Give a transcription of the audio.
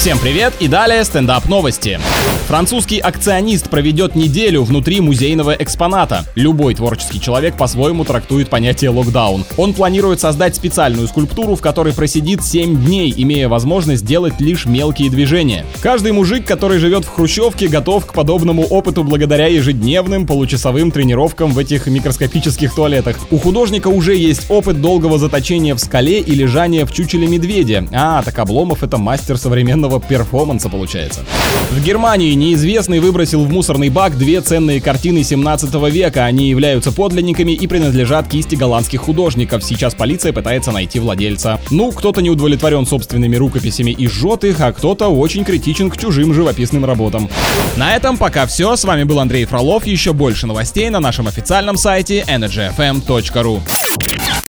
Всем привет и далее стендап новости. Французский акционист проведет неделю внутри музейного экспоната. Любой творческий человек по-своему трактует понятие локдаун. Он планирует создать специальную скульптуру, в которой просидит 7 дней, имея возможность делать лишь мелкие движения. Каждый мужик, который живет в хрущевке, готов к подобному опыту благодаря ежедневным получасовым тренировкам в этих микроскопических туалетах. У художника уже есть опыт долгого заточения в скале и лежания в чучеле медведя. А, так Обломов это мастер современного перформанса получается. В Германии неизвестный выбросил в мусорный бак две ценные картины 17 века. Они являются подлинниками и принадлежат кисти голландских художников. Сейчас полиция пытается найти владельца. Ну, кто-то не удовлетворен собственными рукописями и жжет их, а кто-то очень критичен к чужим живописным работам. На этом пока все. С вами был Андрей Фролов. Еще больше новостей на нашем официальном сайте energyfm.ru.